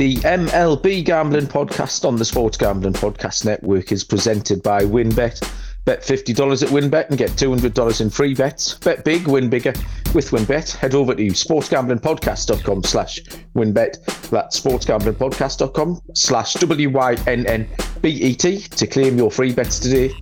The MLB Gambling Podcast on the Sports Gambling Podcast Network is presented by WynnBET. Bet $50 at WynnBET and get $200 in free bets. Bet big, win bigger with WynnBET. Head over to sportsgamblingpodcast.com slash WynnBET. That's sportsgamblingpodcast.com slash W-Y-N-N-B-E-T to claim your free bets today.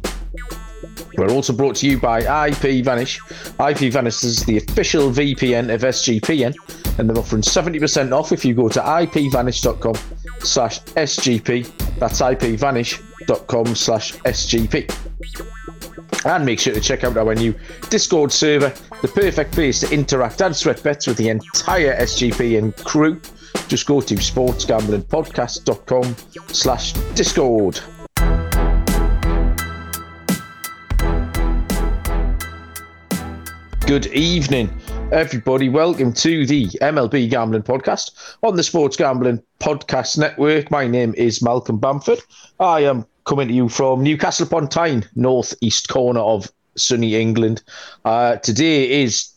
We're also brought to you by IPVanish. IP Vanish is the official VPN of SGPN, and they're offering 70% off if you go to ipvanish.com slash SGP. That's ipvanish.com slash SGP. And make sure to check out our new Discord server, the perfect place to interact and sweat bets with the entire SGPN crew. Just go to sportsgamblingpodcast.com slash Discord. Good evening, everybody. Welcome to the MLB Gambling Podcast on the Sports Gambling Podcast Network. My name is Malcolm Bamford. I am coming to you from Newcastle upon Tyne, northeast corner of sunny England. Uh, today is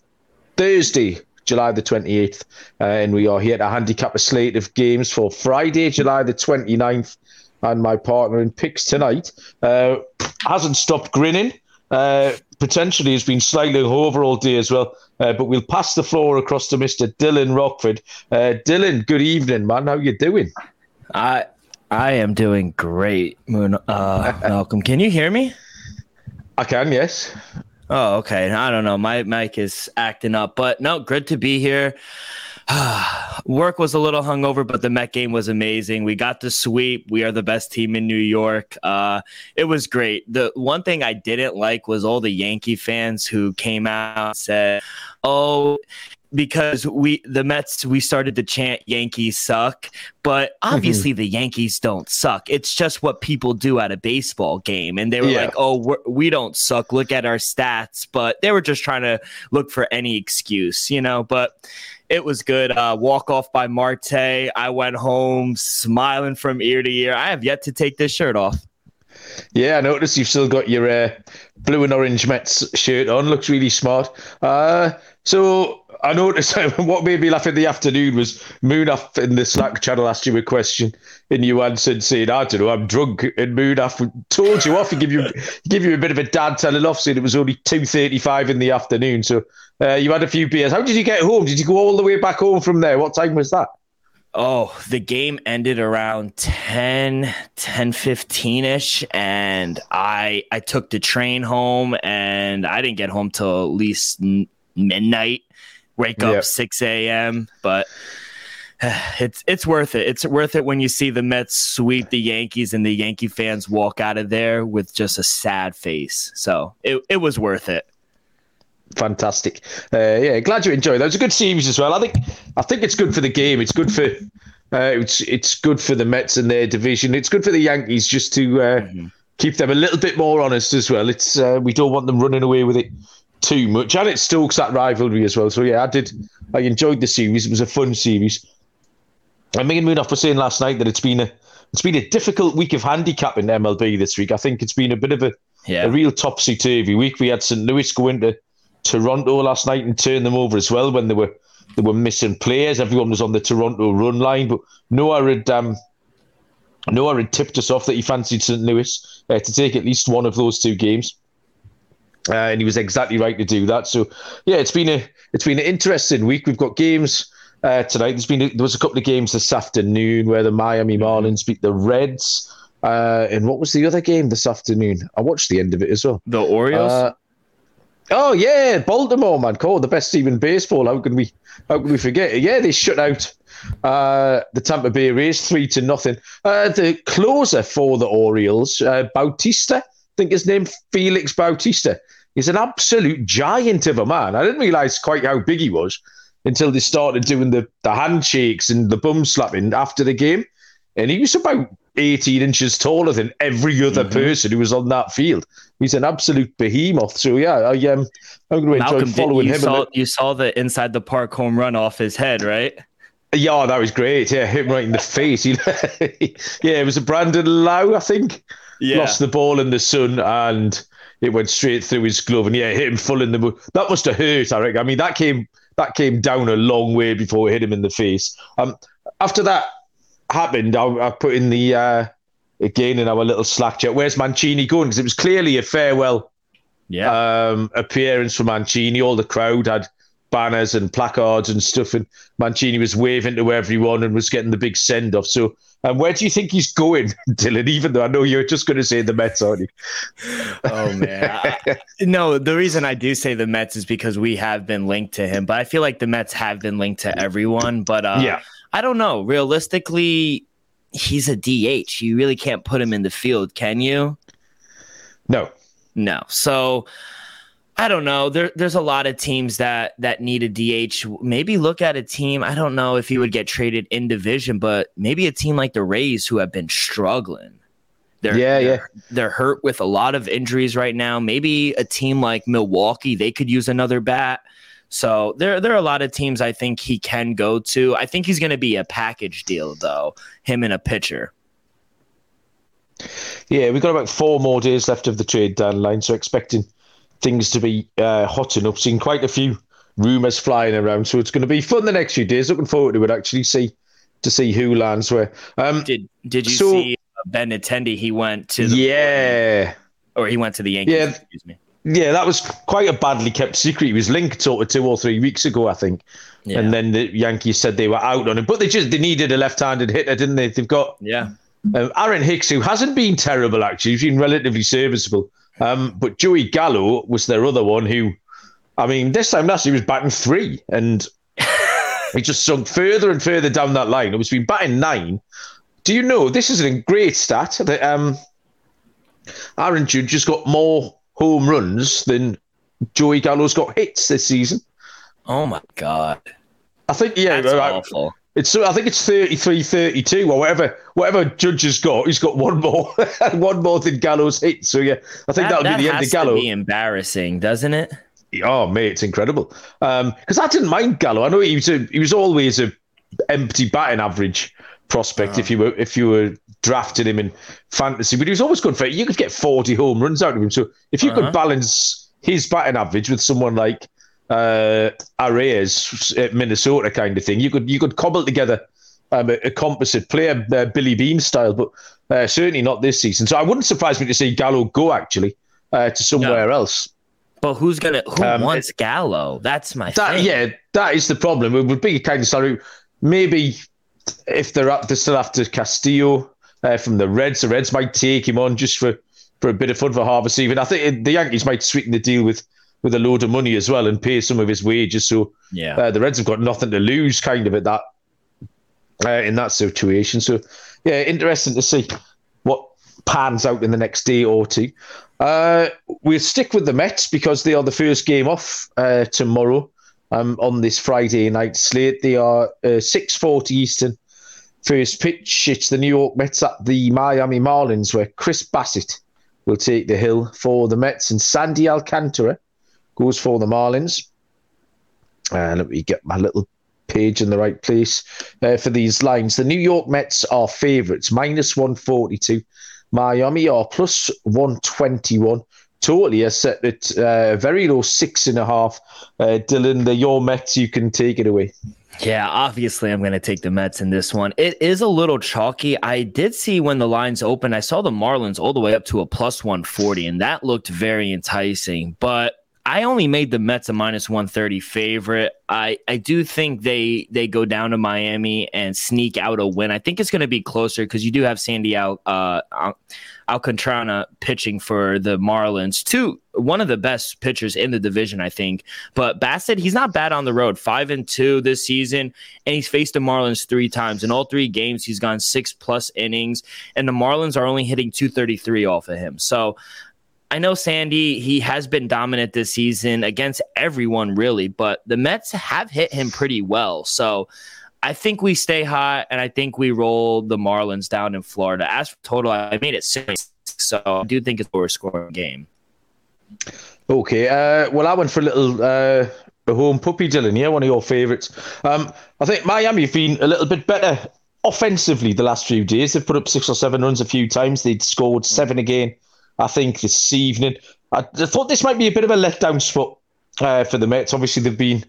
Thursday, July the 28th, uh, and we are here to handicap a slate of games for Friday, July the 29th. And my partner in picks tonight uh, hasn't stopped grinning. Uh, potentially has been slightly over all day as well. Uh, but we'll pass the floor across to Mr. Dylan Rockford. Uh, Dylan, good evening, man. How you doing? I I am doing great, Moon. Uh, Malcolm, can you hear me? I can, yes. Oh, okay. I don't know. My mic is acting up, but no, good to be here. Work was a little hungover, but the Met game was amazing. We got the sweep. We are the best team in New York. Uh, it was great. The one thing I didn't like was all the Yankee fans who came out and said, "Oh." Because we the Mets we started to chant Yankees suck, but Mm-hmm. obviously the Yankees don't suck. It's just what people do at a baseball game, and they were Yeah. like, "Oh, we're, we don't suck. Look at our stats." But they were just trying to look for any excuse, you know. But it was good. Uh, walk off by Marte. I went home smiling from ear to ear. I have yet to take this shirt off. Yeah, I noticed you've still got your uh, blue and orange Mets shirt on. Looks really smart. Uh, so I noticed what made me laugh in the afternoon was Munaf in the Slack channel asked you a question, and you answered saying, "I don't know, I'm drunk." And Munaf told you off. and give you give you a bit of a dad telling off, saying it was only two thirty-five in the afternoon. So uh, you had a few beers. How did you get home? Did you go all the way back home from there? What time was that? Oh, the game ended around 10, 10 15 ish. And I, I took the train home and I didn't get home till at least midnight, wake up Yeah. 6 a.m. But it's, it's worth it. It's worth it when you see the Mets sweep the Yankees and the Yankee fans walk out of there with just a sad face. So it, it was worth it. Fantastic. Uh, yeah, glad you enjoyed that. It was a good series as well. I think I think it's good for the game. It's good for uh, it's it's good for the Mets and their division. It's good for the Yankees just to uh, keep them a little bit more honest as well. It's uh, we don't want them running away with it too much, and it stokes that rivalry as well. So yeah, I did. I enjoyed the series. It was a fun series. And me and Munaf were saying last night that it's been a it's been a difficult week of handicapping MLB this week. I think it's been a bit of a Yeah. a real topsy turvy week. We had St. Louis go into Toronto last night and turn them over as well when they were they were missing players. Everyone was on the Toronto run line, but Noah had um, Noah had tipped us off that he fancied St. Louis uh, to take at least one of those two games. Uh, and he was exactly right to do that. So, yeah, it's been a it's been an interesting week. We've got games uh, tonight. There's been there was a couple of games this afternoon where the Miami Marlins beat the Reds. Uh, and what was the other game this afternoon? I watched the end of it as well. The Orioles? Uh, oh yeah, Baltimore man, called the best team in baseball. How can we how can we forget it? Yeah, they shut out uh, the Tampa Bay Rays three to nothing. Uh, the closer for the Orioles, uh, Bautista, think his name Felix Bautista. He's an absolute giant of a man. I didn't realize quite how big he was until they started doing the, the handshakes and the bum slapping after the game. And he was about 18 inches taller than every other person who was on that field. He's an absolute behemoth. So yeah, I um, I'm going to enjoy following you him. saw, you saw the inside the park home run off his head, right? yeah, that was great. Yeah, hit him right in the face. Yeah, it was a Brandon Lowe, I think. Yeah. Lost the ball in the sun and it went straight through his glove and yeah, hit him full in the. mo- That must have hurt. I reckon. I mean, that came that came down a long way before it hit him in the face. Um, after that, happened, I, I put in the uh, again in our little Slack chat. Where's Mancini going? Because it was clearly a farewell yeah. um, appearance for Mancini. All the crowd had banners and placards and stuff, and Mancini was waving to everyone and was getting the big send off. So, um, where do you think he's going, Dylan? Even though I know you're just going to say the Mets, aren't you? oh man, I, no. The reason I do say the Mets is because we have been linked to him, but I feel like the Mets have been linked to everyone. But uh, yeah, I don't know. Realistically, he's a DH. You really can't put him in the field, can you? No. No. So I don't know. There, there's a lot of teams that that need a DH. Maybe look at a team. I don't know if he would get traded in division, but maybe a team like the Rays who have been struggling. They're, yeah, they're, yeah. They're hurt with a lot of injuries right now. Maybe a team like Milwaukee, they could use another bat. So there, there are a lot of teams I think he can go to. I think he's going to be a package deal, though. Him and a pitcher. Yeah, we've got about four more days left of the trade deadline, so expecting things to be uh, hotting up. Seeing quite a few rumours flying around, so it's going to be fun the next few days. Looking forward to it. Actually, see to see who lands where. Um, did Did you so, see Benintendi? He went to the yeah, or he went to the Yankees. Yeah. Excuse me. Yeah, that was quite a badly kept secret. He was linked sort of two or three weeks ago, I think. Yeah. And then the Yankees said they were out on him, but they just they needed a left-handed hitter, didn't they? They've got yeah. um, Aaron Hicks, who hasn't been terrible actually, he's been relatively serviceable. Um, but Joey Gallo was their other one who, I mean, this time last year he was batting three, and he just sunk further and further down that line. It was been batting nine. Do you know this is a great stat that um, Aaron Judge has got more home runs than Joey Gallo's got hits this season. Oh my god. I think yeah, That's right. awful. It's I think it's 33, 32 or whatever whatever Judge has got. He's got one more one more than Gallo's hit. So yeah, I think That, that'll that be the end of Gallo. to be embarrassing, doesn't it? Oh mate, it's incredible. Because I didn't mind Gallo. I know he was a, he was always a empty batting average prospect if you were if you were drafting him in fantasy, but he was always good for it. You could get forty home runs out of him. So if you Uh-huh. could balance his batting average with someone like uh, Arraez at Minnesota kind of thing, you could you could cobble together um, a, a composite player, uh, Billy Beane style, but uh, certainly not this season. So I wouldn't surprise me to see Gallo go actually uh, to somewhere else. But who's gonna who Um, wants Gallo? That's my That thing. yeah, that is the problem. It would be kind of salary. Maybe if they're up, they're still after Castillo uh, from the Reds. The Reds might take him on just for, for a bit of fun for harvest even. I think the Yankees might sweeten the deal with with a load of money as well and pay some of his wages. So Yeah. uh, the Reds have got nothing to lose, kind of at that uh, in that situation. So yeah, interesting to see what pans out in the next day or two. Uh, we'll stick with the Mets because they are the first game off uh, tomorrow um, on this Friday night slate. They are uh, six forty Eastern. First pitch. It's the New York Mets at the Miami Marlins, where Chris Bassitt will take the hill for the Mets, and Sandy Alcantara goes for the Marlins. And let me get my little page in the right place uh, for these lines. The New York Mets are favourites, minus 142. Miami are plus 121. Totally are set at uh, very low six and a half. Uh, Dylan, the your Mets, you can take it away. Yeah, obviously I'm going to take the Mets in this one. It is a little chalky. I did see when the lines opened, I saw the Marlins all the way up to a plus 140, and that looked very enticing. But I only made the Mets a minus 130 favorite. I, I do think they they go down to Miami and sneak out a win. I think it's going to be closer because you do have Sandy Al, uh, Al, Alcantara pitching for the Marlins. Two one of the best pitchers in the division, I think. But Bassitt, he's not bad on the road. Five and two this season, and he's faced the Marlins three times. In all three games, he's gone six plus innings, and the Marlins are only hitting 233 off of him. So I know Sandy, he has been dominant this season against everyone, really, but the Mets have hit him pretty well. So I think we stay hot, and I think we roll the Marlins down in Florida. As for total, I made it six, so I do think it's a lower scoring game. Okay. Uh, well, I went for a little uh, home puppy, Dylan. Yeah, one of your favourites. Um, I think Miami have been a little bit better offensively the last few days. They've put up six or seven runs a few times. They'd scored seven again, I think, this evening. I, thought this might be a bit of a letdown spot uh, for the Mets. Obviously, they've been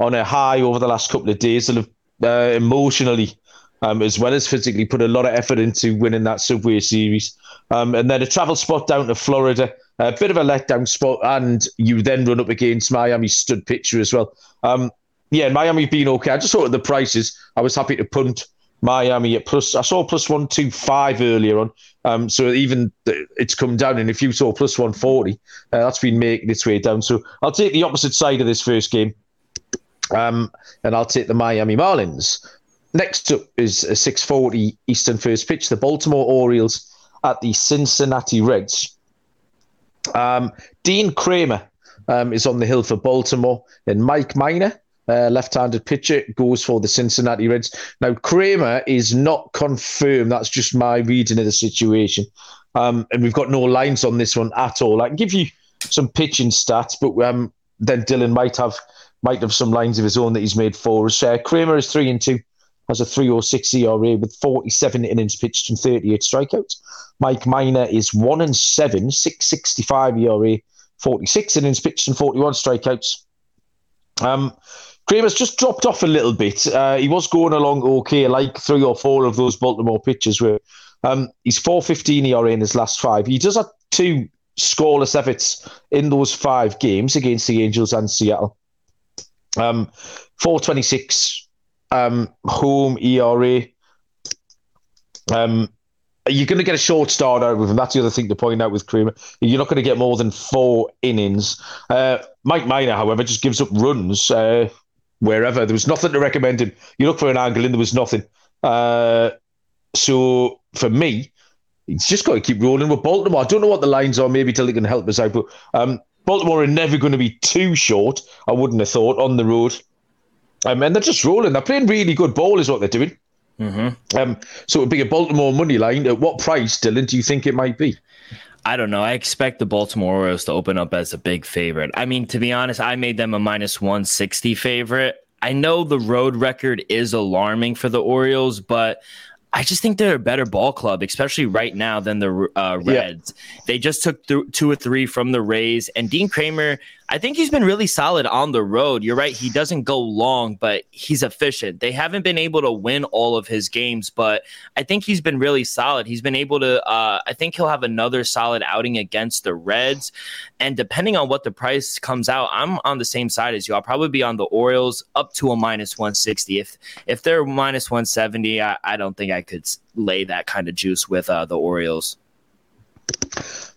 on a high over the last couple of days. They'll have uh, emotionally um, as well as physically put a lot of effort into winning that Subway Series. Um, and then a travel spot down to Florida, a bit of a letdown spot, and you then run up against Miami stud pitcher as well. Um, yeah, Miami being okay. I just thought of the prices. I was happy to punt Miami at plus. I saw plus one two five earlier on. Um, so even it's come down, and if you saw plus one forty, uh, that's been making its way down. So I'll take the opposite side of this first game, um, and I'll take the Miami Marlins. Next up is a six forty Eastern first pitch. The Baltimore Orioles at the Cincinnati Reds. Um, Dean Kremer um, is on the hill for Baltimore, and Mike Minor uh, left-handed pitcher, goes for the Cincinnati Reds. Now, Kremer is not confirmed. That's just my reading of the situation. Um, and we've got no lines on this one at all. I can give you some pitching stats, but um, then Dylan might have might have some lines of his own that he's made for us. Uh, Kremer is three and two, has a three or six ERA with 47 innings pitched and 38 strikeouts. Mike Minor is one and seven, 665 ERA, 46 innings pitched and 41 strikeouts. Um, Kremer's just dropped off a little bit. Uh, he was going along okay, like three or four of those Baltimore pitches were. Um, he's 415 ERA in his last five. He does have two scoreless efforts in those five games against the Angels and Seattle. Um, 426 um, home ERA. Um, you're going to get a short start out with him. That's the other thing to point out with Kremer. You're not going to get more than four innings. Uh, Mike Minor, however, just gives up runs. Uh, wherever. There was nothing to recommend him. You look for an angle and there was nothing. Uh, so for me, he's just got to keep rolling with Baltimore. I don't know what the lines are, maybe till they can help us out. But um, Baltimore are never going to be too short, I wouldn't have thought, on the road. Um, and they're just rolling. They're playing really good ball, is what they're doing. Mm-hmm. Um, so it would be a Baltimore money line. At what price, Dylan, do you think it might be? I don't know. I expect the Baltimore Orioles to open up as a big favorite. I mean, to be honest, I made them a minus 160 favorite. I know the road record is alarming for the Orioles, but I just think they're a better ball club, especially right now than the uh, Reds. Yeah. They just took th- two or three from the Rays, and Dean Kremer I think he's been really solid on the road. You're right. He doesn't go long, but he's efficient. They haven't been able to win all of his games, but I think he's been really solid. He's been able to, uh, I think he'll have another solid outing against the Reds. And depending on what the price comes out, I'm on the same side as you. I'll probably be on the Orioles up to a minus 160. If, if they're minus 170, I, I don't think I could lay that kind of juice with uh, the Orioles.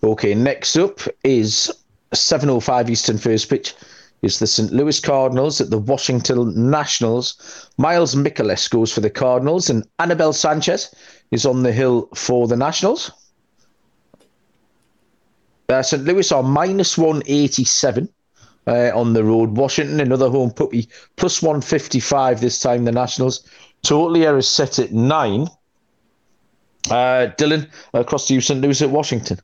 Okay, next up is 7.05 Eastern first pitch is the St. Louis Cardinals at the Washington Nationals. Miles Mikolas goes for the Cardinals, and Anibal Sanchez is on the hill for the Nationals. Uh, St. Louis are minus 187 uh, on the road. Washington, another home puppy, plus 155 this time, the Nationals. Total here is set at nine. Uh, Dylan, across to you, St. Louis at Washington.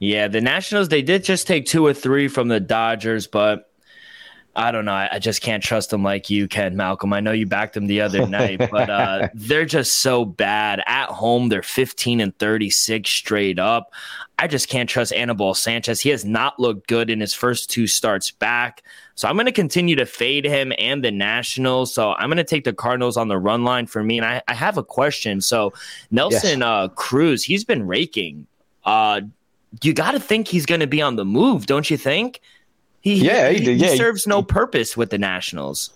Yeah, the Nationals, they did just take two or three from the Dodgers, but I don't know. I, I just can't trust them like you can, Malcolm. I know you backed them the other night, but uh, they're just so bad. At home, they're 15 and 36 straight up. I just can't trust Anibal Sanchez. He has not looked good in his first two starts back. So I'm going to continue to fade him and the Nationals. So I'm going to take the Cardinals on the run line for me. And I, I have a question. So Nelson yes. uh, Cruz, he's been raking. Uh, you got to think he's going to be on the move, don't you think? He, yeah, he, he, yeah, he serves no purpose with the Nationals.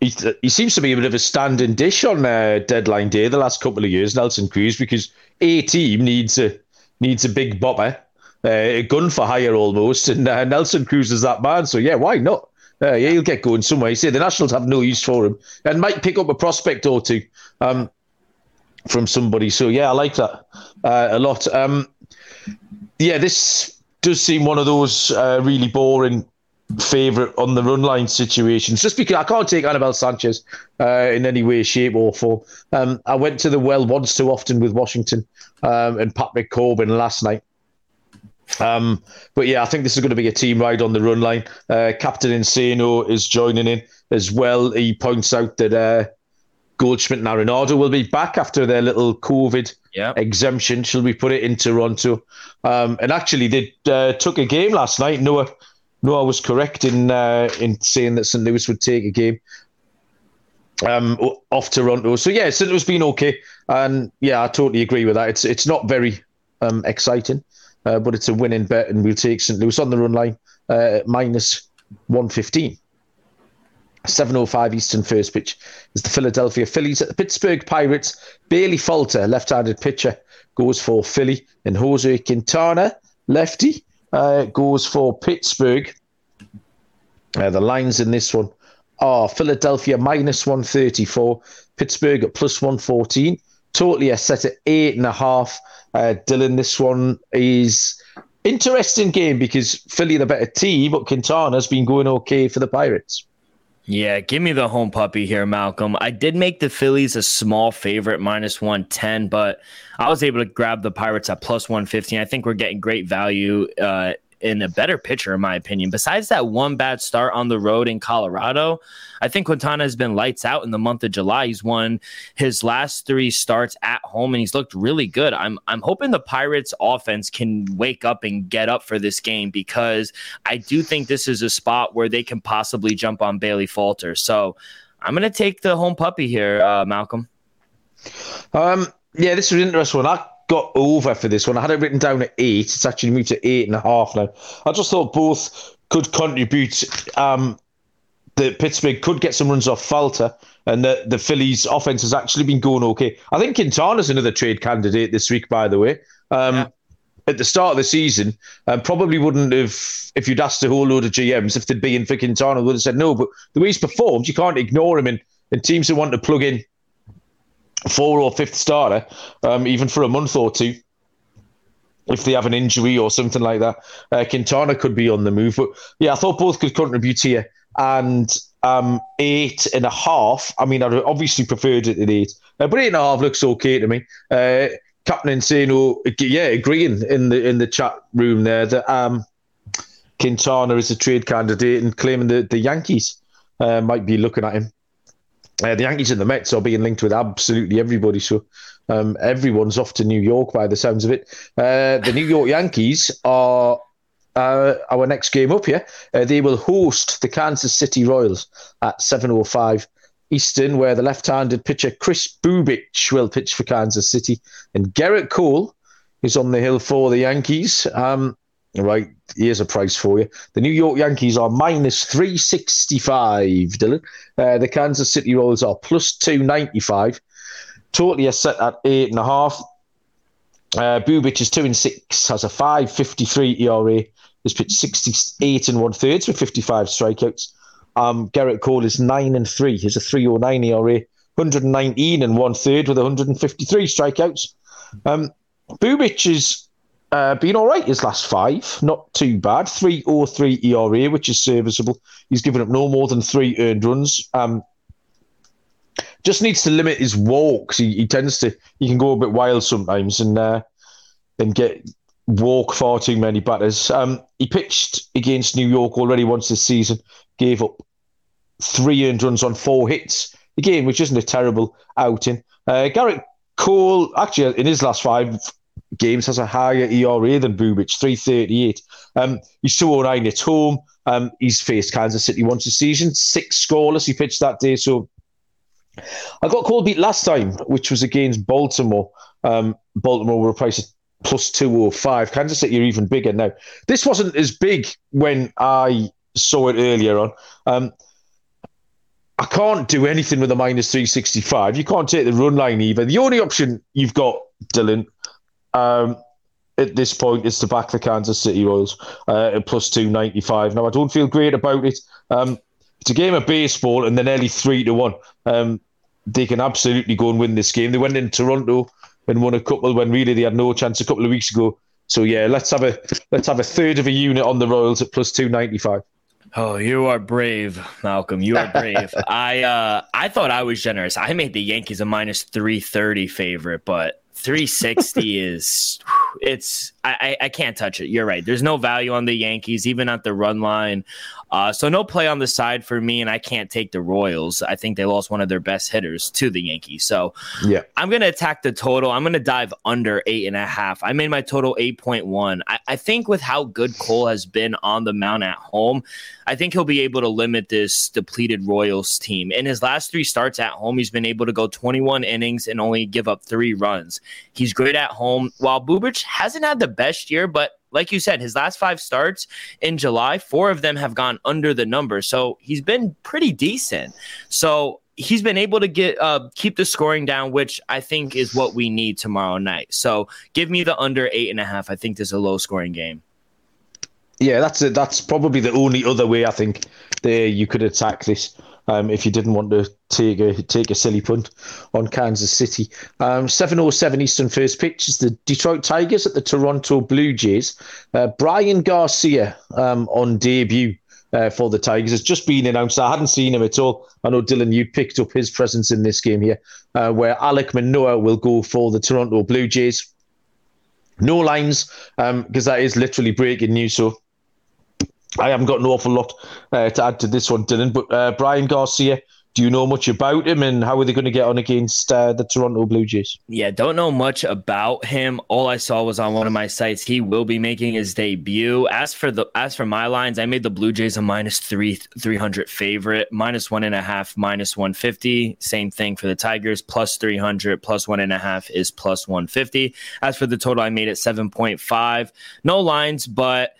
He, he seems to be a bit of a standing dish on uh, deadline day the last couple of years, Nelson Cruz, because a team needs a needs a big bopper, uh, a gun for hire almost, and uh, Nelson Cruz is that man. So yeah, why not? Uh, yeah, he'll get going somewhere. You say the Nationals have no use for him, and might pick up a prospect or two um, from somebody. So yeah, I like that uh, a lot. Um, yeah, this does seem one of those uh, really boring favourite on the run line situations. Just because I can't take Anibal Sanchez uh, in any way, shape, or form. Um, I went to the well once too often with Washington um, and Patrick Corbin last night. Um, but yeah, I think this is going to be a team ride on the run line. Uh, Captain Insano is joining in as well. He points out that uh, Goldschmidt and Arenado will be back after their little COVID yep. exemption. Shall we put it in Toronto? Um, and actually, they uh, took a game last night. Noah, Noah was correct in uh, in saying that St. Louis would take a game. um, off Toronto. So yeah, Cinder's been okay, and yeah, I totally agree with that. It's it's not very um, exciting, uh, but it's a winning bet, and we'll take St. Louis on the run line uh, minus one fifteen. 7.05 Eastern first pitch is the Philadelphia Phillies at the Pittsburgh Pirates. Bailey Falter, left-handed pitcher, goes for Philly, and Jose Quintana, lefty, uh, goes for Pittsburgh. Uh, the lines in this one are Philadelphia minus 134, Pittsburgh at plus 114. Totally a set at eight and a half. Uh, Dylan, this one is interesting game because Philly the better team, but Quintana's been going okay for the Pirates. Yeah, give me the home puppy here, Malcolm. I did make the Phillies a small favorite, minus 110, but I was able to grab the Pirates at plus 115. I think we're getting great value uh, in a better pitcher, in my opinion. Besides that one bad start on the road in Colorado, I think Quintana has been lights out in the month of July. He's won his last three starts at home, and he's looked really good. I'm I'm hoping the Pirates offense can wake up and get up for this game because I do think this is a spot where they can possibly jump on Bailey Falter. So I'm to take the home puppy here, uh, Malcolm. Um, yeah, this is an interesting one. I got over for this one. I had it written down at eight. It's actually moved to eight and a half now. I just thought both could contribute. Um, the Pittsburgh could get some runs off Falter, and the, the Phillies' offense has actually been going okay. I think Quintana's another trade candidate this week, by the way. Um, yeah. At the start of the season, um, probably wouldn't have, if you'd asked a whole load of GMs if they'd be in for Quintana, would have said no. But the way he's performed, you can't ignore him. And, and teams who want to plug in four or fifth starter, um, even for a month or two. If they have an injury or something like that, uh, Quintana could be on the move. But yeah, I thought both could contribute here. And um, eight and a half. I mean, I obviously preferred it at eight, uh, but eight and a half looks okay to me. Uh, Captain Insano, yeah, agreeing in the in the chat room there that um, Quintana is a trade candidate and claiming that the Yankees uh, might be looking at him. Uh, the Yankees and the Mets are being linked with absolutely everybody. So um, everyone's off to New York by the sounds of it. Uh, the New York Yankees are uh, our next game up here. Uh, they will host the Kansas City Royals at 7.05 Eastern, where the left-handed pitcher Kris Bubic will pitch for Kansas City. And Gerrit Cole is on the hill for the Yankees. Um, Right, here's a price for you. The New York Yankees are minus 365, Dylan. Uh, the Kansas City Royals are plus 295. Totally a set at eight and a half. Uh, Bubic is two and six, has a 5.53 ERA. Has pitched 68 and one thirds with 55 strikeouts. Um, Gerrit Cole is nine and three. He's a 309 ERA, 119 and one third with 153 strikeouts. Um, Bubic is uh, been all right his last five, not too bad. 3.03 ERA, which is serviceable. He's given up no more than three earned runs. Um, just needs to limit his walks. He, he, tends to he can go a bit wild sometimes and uh, and get walk far too many batters. Um, he pitched against New York already once this season. Gave up three earned runs on four hits. Again, which isn't a terrible outing. Uh, Gerrit Cole, actually, in his last five, games has a higher ERA than Bubic, 338. Um, he's 209 at home. Um, he's faced Kansas City once a season, six scoreless. He pitched that day. So I got called beat last time, which was against Baltimore. Um, Baltimore were priced at plus 205. Kansas City are even bigger now. This wasn't as big when I saw it earlier on. Um, I can't do anything with a minus 365. You can't take the run line either. The only option you've got, Dylan, um, at this point is to back the Kansas City Royals uh, at plus 295. Now, I don't feel great about it. Um, it's a game of baseball and they're nearly 3 to 1. Um, they can absolutely go and win this game. They went in Toronto and won a couple when really they had no chance a couple of weeks ago. So yeah, let's have a let's have a third of a unit on the Royals at plus 295. Oh, you are brave, Malcolm. You are brave. I uh I thought I was generous. I made the Yankees a minus 330 favorite, but 360 is it's I, I can't touch it. You're right. There's no value on the Yankees, even at the run line. Uh, so no play on the side for me, and I can't take the Royals. I think they lost one of their best hitters to the Yankees. So yeah, I'm gonna attack the total. I'm gonna dive under eight and a half. I made my total eight point one. I, I think with how good Cole has been on the mound at home, I think he'll be able to limit this depleted Royals team. In his last three starts at home, he's been able to go 21 innings and only give up three runs. He's great at home. While Bubic hasn't had the best year, but like you said, his last five starts in July, four of them have gone under the number. So he's been pretty decent. So he's been able to get uh, keep the scoring down, which I think is what we need tomorrow night. So give me the under eight and a half. I think this is a low scoring game. Yeah, that's a, that's probably the only other way I think that you could attack this um, if you didn't want to take a take a silly punt on Kansas City. Um, 7.07 Eastern first pitch is the Detroit Tigers at the Toronto Blue Jays. Uh, Bryan Garcia um, on debut uh, for the Tigers has just been announced. I hadn't seen him at all. I know, Dylan, you picked up his presence in this game here, uh, where Alek Manoah will go for the Toronto Blue Jays. No lines, because um, that is literally breaking news. So I haven't got an awful lot uh, to add to this one, Dylan. But uh, Bryan Garcia, do you know much about him, and how are they going to get on against uh, the Toronto Blue Jays? Yeah, don't know much about him. All I saw was on one of my sites. He will be making his debut. As for the as for my lines, I made the Blue Jays a minus three three hundred favorite, minus one and a half, minus one fifty. Same thing for the Tigers, plus three hundred, plus one and a half is plus one fifty. As for the total, I made it seven point five. No lines, but.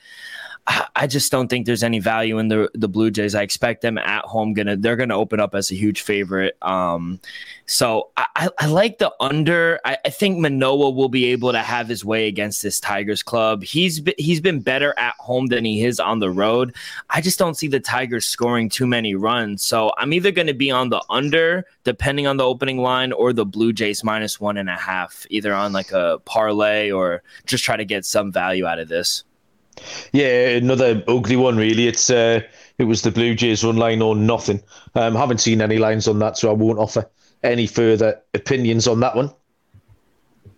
I just don't think there's any value in the the Blue Jays. I expect them at home gonna they're gonna open up as a huge favorite. Um, so I, I like the under. I, I, think Manoah will be able to have his way against this Tigers club. He's he's been better at home than he is on the road. I just don't see the Tigers scoring too many runs. So I'm either to be on the under, depending on the opening line, or the Blue Jays minus one and a half, either on like a parlay or just try to get some value out of this. Yeah, another ugly one. Really, it's uh, it was the Blue Jays run line or nothing. Um, haven't seen any lines on that, so I won't offer any further opinions on that one.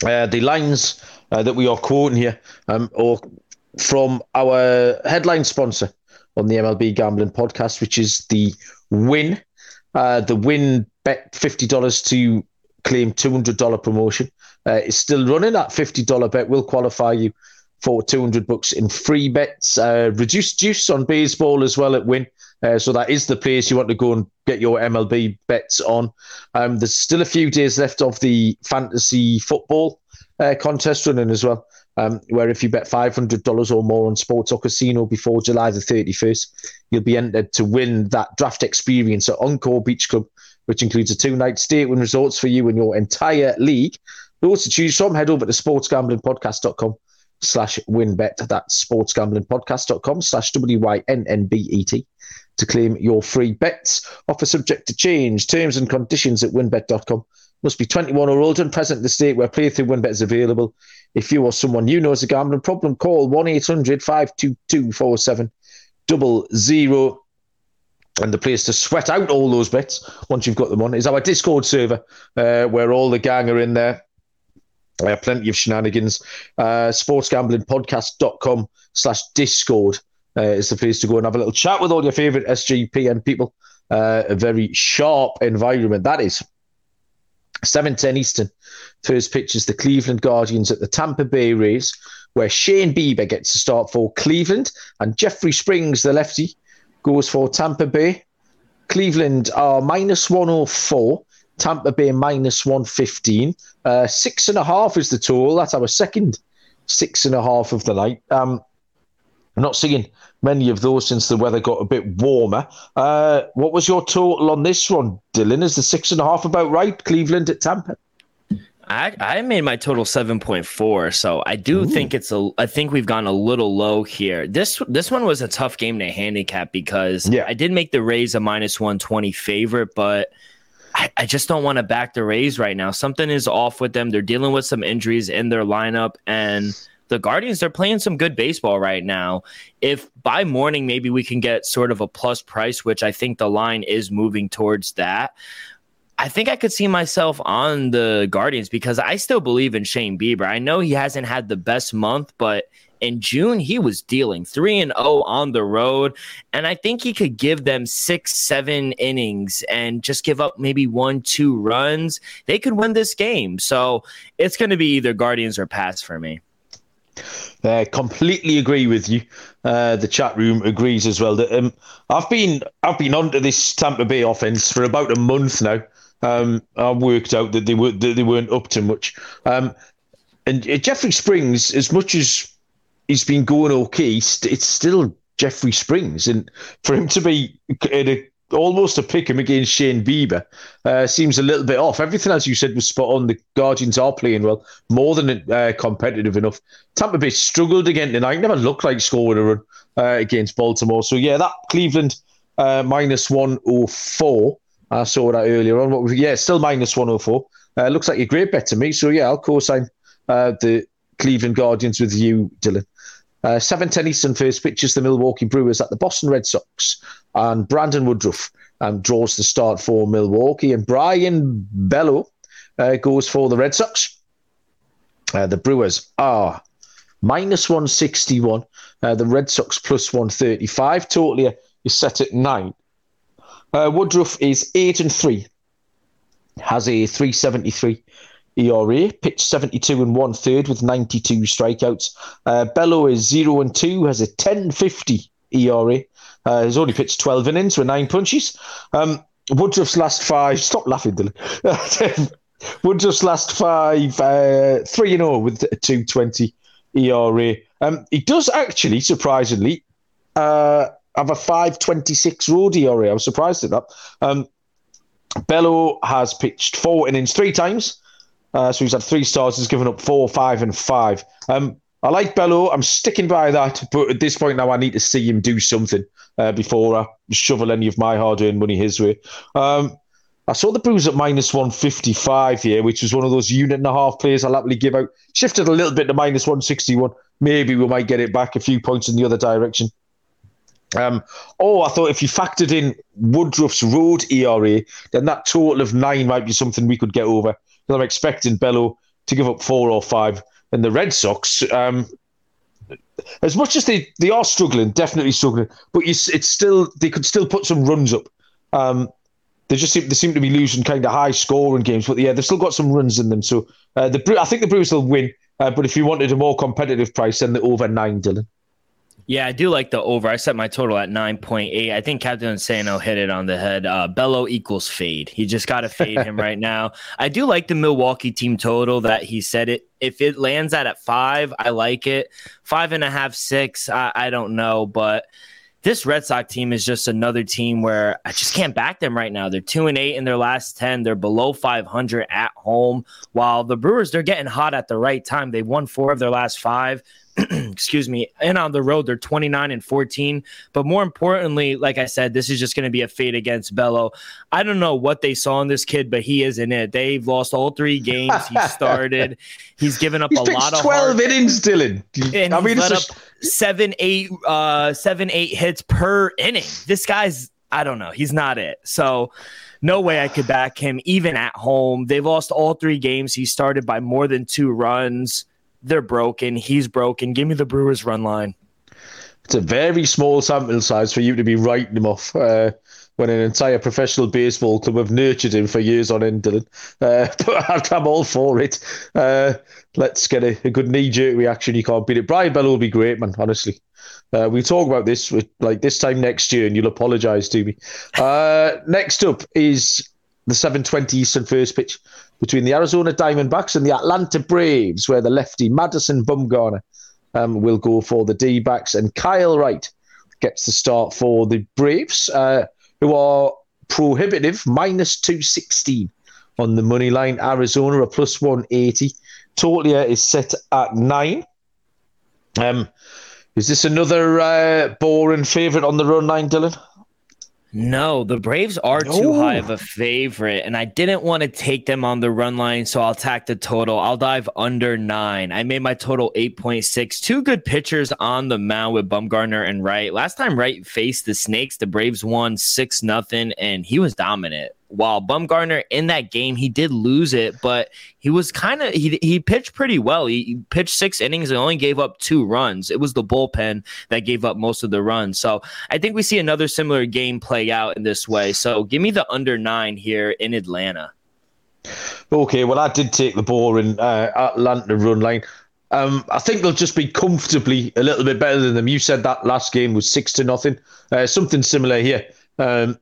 Uh, the lines uh, that we are quoting here um, are from our headline sponsor on the MLB Gambling Podcast, which is the Win. Uh, the Win bet fifty dollars to claim two hundred dollar promotion. Uh, is still running. That fifty dollar bet will qualify you for 200 bucks in free bets. Uh, reduced juice on baseball as well at Win. Uh, so that is the place you want to go and get your MLB bets on. Um, there's still a few days left of the fantasy football uh, contest running as well, um, where if you bet $500 or more on sports or casino before July the 31st, you'll be entered to win that draft experience at Encore Beach Club, which includes a two-night stay at Wynn Resorts for you and your entire league. Those to choose from, head over to sportsgamblingpodcast.com slash wynnbet. That's sportsgamblingpodcast.com slash W-Y-N-N-B-E-T to claim your free bets. Offer subject to change. Terms and conditions at wynnbet.com. Must be 21 or older and present in the state where playthrough WynnBET is available. If you or someone you know has a gambling problem, call 1 800 522 4700. And the place to sweat out all those bets once you've got them on is our Discord server, uh, where all the gang are in there I have plenty of shenanigans. Uh, sportsgamblingpodcast.com slash discord uh, is the place to go and have a little chat with all your favourite SGPN people. Uh, a very sharp environment, that is. 7.10 Eastern. First pitch is the Cleveland Guardians at the Tampa Bay Rays, where Shane Bieber gets to start for Cleveland and Jeffrey Springs, the lefty, goes for Tampa Bay. Cleveland are minus 104. Tampa Bay minus 115. Uh, six and a half is the total. That's our second six and a half of the night. Um, I'm not seeing many of those since the weather got a bit warmer. Uh, what was your total on this one, Dylan? Is the six and a half about right? Cleveland at Tampa? I, I made my total 7.4 so i do Ooh. think it's a i think we've gone a little low here this this one was a tough game to handicap because yeah. i did make the rays a minus 120 favorite but I, I just don't want to back the Rays right now. Something is off with them. They're dealing with some injuries in their lineup, and the Guardians, they're playing some good baseball right now. If by morning, maybe we can get sort of a plus price, which I think the line is moving towards that. I think I could see myself on the Guardians because I still believe in Shane Bieber. I know he hasn't had the best month, but in June he was dealing 3 and 0 on the road and I think he could give them 6 7 innings and just give up maybe 1 2 runs. They could win this game. So it's going to be either Guardians or pass for me. I completely agree with you. Uh, the chat room agrees as well. That um, I've been I've been onto this Tampa Bay offense for about a month now. Um, I worked out that they were that they weren't up to much. Um, and uh, Jeffrey Springs, as much as he's been going okay, it's still Jeffrey Springs, and for him to be a almost a pick him against Shane Bieber uh, seems a little bit off. Everything, as you said, was spot on. The Guardians are playing well, more than uh, competitive enough. Tampa Bay struggled again tonight. Never looked like scoring a run uh, against Baltimore. So yeah, that Cleveland uh, minus one oh four. I saw that earlier on. But yeah, still minus one oh four. Uh, looks like a great bet to me. So yeah, I'll co-sign uh, the Cleveland Guardians with you, Dylan. Uh, 7.10 Eastern first pitches the Milwaukee Brewers at the Boston Red Sox. And Brandon Woodruff um, draws the start for Milwaukee. And Brayan Bello uh, goes for the Red Sox. Uh, the Brewers are minus 161. Uh, the Red Sox plus 135. Totally is set at nine. Uh, Woodruff is 8 and 3. Has a 373 ERA, pitched 72 and one third with 92 strikeouts. Uh, Bello is 0 and 2, has a 1050 ERA. Uh, he's only pitched 12 innings with nine punches. Um, Woodruff's last five, stop laughing, Dylan. Woodruff's last five, uh, 3 and 0 with a 220 ERA. Um, he does actually, surprisingly, uh, have a 526 road ERA. I was surprised at that. Um, Bello has pitched four innings three times. Uh, so he's had three stars. He's given up four, five, and five. Um, I like Bello. I'm sticking by that. But at this point now, I need to see him do something uh, before I shovel any of my hard-earned money his way. Um, I saw the Brewers at minus 155 here, which was one of those unit and a half players I'll happily give out. Shifted a little bit to minus 161. Maybe we might get it back a few points in the other direction. Um, oh, I thought if you factored in Woodruff's road ERA, then that total of nine might be something we could get over. I'm expecting Bello to give up four or five. And the Red Sox, um, as much as they, they are struggling, definitely struggling, but you, it's still they could still put some runs up. Um, they just seem, they seem to be losing kind of high scoring games, but yeah, they've still got some runs in them. So uh, the I think the Brewers will win. Uh, but if you wanted a more competitive price, then the over nine, Dylan. Yeah, I do like the over. I set my total at 9.8. I think Captain Insano hit it on the head. Uh, Bello equals fade. He just got to fade him right now. I do like the Milwaukee team total that he said it. If it lands at at five, I like it. Five and a half, six, I, I don't know. But this Red Sox team is just another team where I just can't back them right now. They're two and eight in their last 10. They're below 500 at home. While the Brewers, they're getting hot at the right time. They've won four of their last five. excuse me, and on the road they're 29 and 14. But more importantly, like I said, this is just going to be a fade against Bello. I don't know what they saw in this kid, but he is in it. They've lost all three games he started. He's given up He's a lot of 12 innings, Dylan. And I mean, let up seven, eight, uh, seven, eight hits per inning. This guy's, I don't know, he's not it. So no way I could back him even at home. They've lost all three games. He started by more than two runs. They're broken. He's broken. Give me the Brewers run line. It's a very small sample size for you to be writing him off uh, when an entire professional baseball club have nurtured him for years on end, Dylan. Uh, but I'm all for it. Uh, let's get a, a good knee jerk reaction. You can't beat it. Brayan Bello will be great, man, honestly. Uh, we talk about this with, like this time next year, and you'll apologise to me. Uh, next up is the 7:20 Eastern first pitch between the Arizona Diamondbacks and the Atlanta Braves, where the lefty Madison Bumgarner um, will go for the D backs, and Kyle Wright gets the start for the Braves, uh, who are prohibitive minus 216 on the money line. Arizona a plus 180. Totalia is set at nine. Um, is this another uh, boring favourite on the run line, Dylan? No, the Braves are no. too high of a favorite, and I didn't want to take them on the run line, so I'll tack the total. I'll dive under nine. I made my total 8.6. Two good pitchers on the mound with Bumgarner and Wright. Last time Wright faced the Snakes, the Braves won 6 nothing, and he was dominant. While. Bumgarner in that game, he did lose it, but he was kind of he he pitched pretty well. He, he, pitched six innings and only gave up two runs. It was the bullpen that gave up most of the runs. So I think we see another similar game play out in this way. So give me the under nine here in Atlanta. Okay, well, I did take the ball in uh, Atlanta run line. Um, I think they'll just be comfortably a little bit better than them. You said that last game was six to nothing. Uh, something similar here. Um,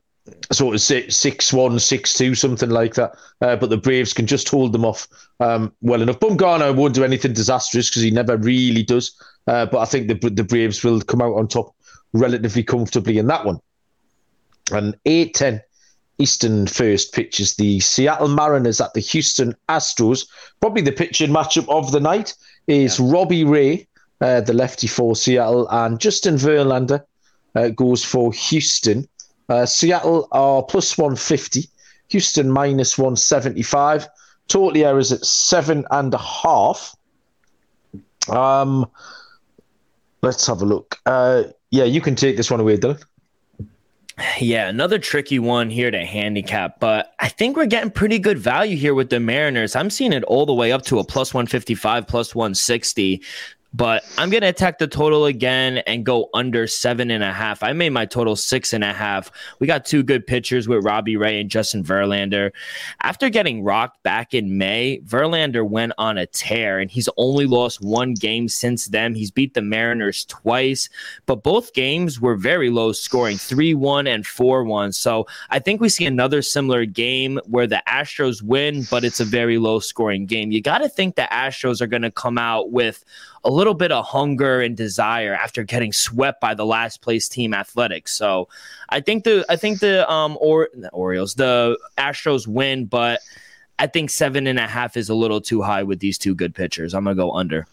sort of six, one, six two, something like that. Uh, but the Braves can just hold them off um, well enough. Bumgarner won't do anything disastrous because he never really does. Uh, but I think the the Braves will come out on top relatively comfortably in that one. And eight ten Eastern first pitch is the Seattle Mariners at the Houston Astros. Probably the pitching matchup of the night is yeah. Robbie Ray, uh, the lefty for Seattle, and Justin Verlander uh, goes for Houston. Uh, Seattle are plus 150, Houston minus 175. Total errors at seven and a half. Um, let's have a look. Uh, yeah, you can take this one away, Dylan. Yeah, another tricky one here to handicap, but I think we're getting pretty good value here with the Mariners. I'm seeing it all the way up to a plus 155, plus 160 but I'm going to attack the total again and go under seven and a half. I made my total six and a half. We got two good pitchers with Robbie Ray and Justin Verlander. After getting rocked back in May, Verlander went on a tear and he's only lost one game since then. He's beat the Mariners twice, but both games were very low scoring 3 1 and 4 1. So I think we see another similar game where the Astros win, but it's a very low scoring game. You got to think the Astros are going to come out with a little bit of hunger and desire after getting swept by the last place team athletics. So I think the I think the um or the Orioles, the Astros win, but I think seven and a half is a little too high with these two good pitchers. I'm gonna go under.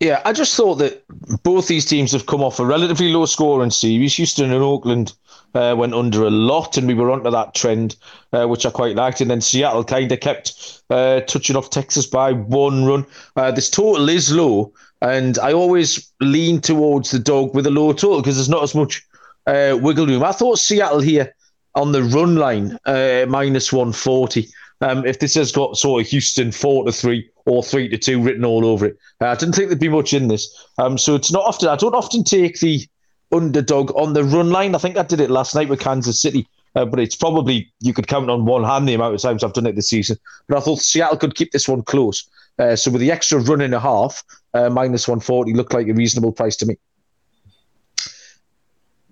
Yeah, I just thought that both these teams have come off a relatively low scoring series. Houston and Oakland uh, went under a lot, and we were onto that trend, uh, which I quite liked. And then Seattle kind of kept uh, touching off Texas by one run. Uh, this total is low, and I always lean towards the dog with a low total because there's not as much uh, wiggle room. I thought Seattle here on the run line uh, minus 140. Um, if this has got sort of Houston four to three or three to two written all over it, I didn't think there'd be much in this. Um, so it's not often. I don't often take the underdog on the run line. I think I did it last night with Kansas City, uh, but it's probably you could count on one hand the amount of times I've done it this season. But I thought Seattle could keep this one close. Uh, so with the extra run and a half, uh, minus 140 looked like a reasonable price to me.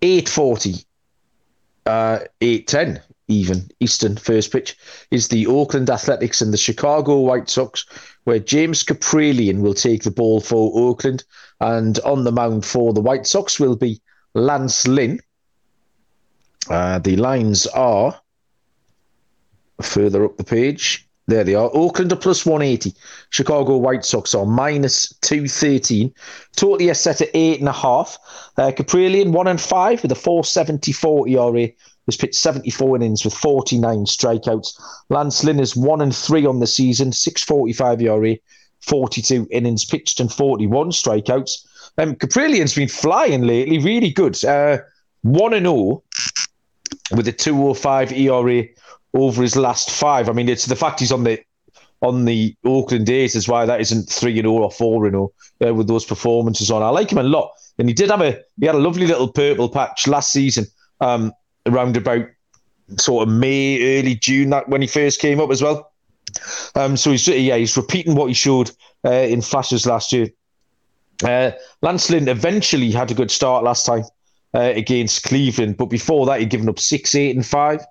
840, uh, 810 even Eastern first pitch is the Oakland Athletics and the Chicago White Sox, where James Kaprielian will take the ball for Oakland, and on the mound for the White Sox will be Lance Lynn. Uh, the lines are further up the page. There they are. Oakland are plus 180. Chicago White Sox are minus 213. Totally are set at 8.5. Uh, Kaprielian 1 and 5 with a 474 ERA has pitched 74 innings with 49 strikeouts. Lance Lynn is 1 and 3 on the season, 645 ERA, 42 innings pitched, and 41 strikeouts. Um, Kaprielian's been flying lately, really good. Uh, 1 and 0 with a 205 ERA over his last five. I mean, it's the fact he's on the on the Oakland A's is why that isn't three and 0 or four and 0 uh, with those performances on. I like him a lot, and he did have a he had a lovely little purple patch last season. Um, around about sort of May, early June, that when he first came up as well. Um, so he's yeah, he's repeating what he showed uh, in flashes last year. Uh, Lance Lynn eventually had a good start last time uh, against Cleveland, but before that he'd given up six, eight, and five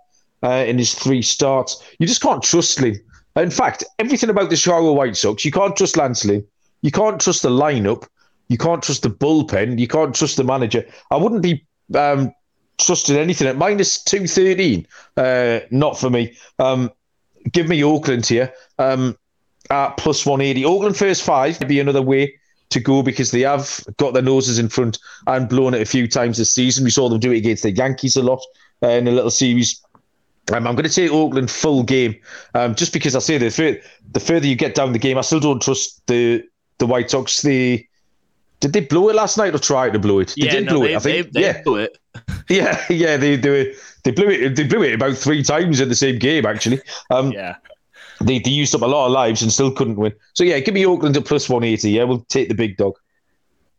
uh, in his three starts. You just can't trust Lynn. In fact, everything about the Chicago White Sox, you can't trust Lance Lynn. You can't trust the lineup. You can't trust the bullpen. You can't trust the manager. I wouldn't be um, trusting anything at minus 213. Uh, not for me. Um, give me Oakland here um, at plus 180. Oakland first five would be another way to go because they have got their noses in front and blown it a few times this season. We saw them do it against the Yankees a lot uh, in a little series. Um, I'm going to take Oakland full game um, just because I say the, fur- the further you get down the game, I still don't trust the the White Sox. The did they blow it last night or try to blow it? They yeah, did no, blow they, it. I think. They, they yeah. blew it. yeah, yeah. They, they were they blew it. They blew it about three times in the same game. Actually, um, yeah. They, they used up a lot of lives and still couldn't win. So yeah, give me Oakland at plus one eighty. Yeah, we'll take the big dog.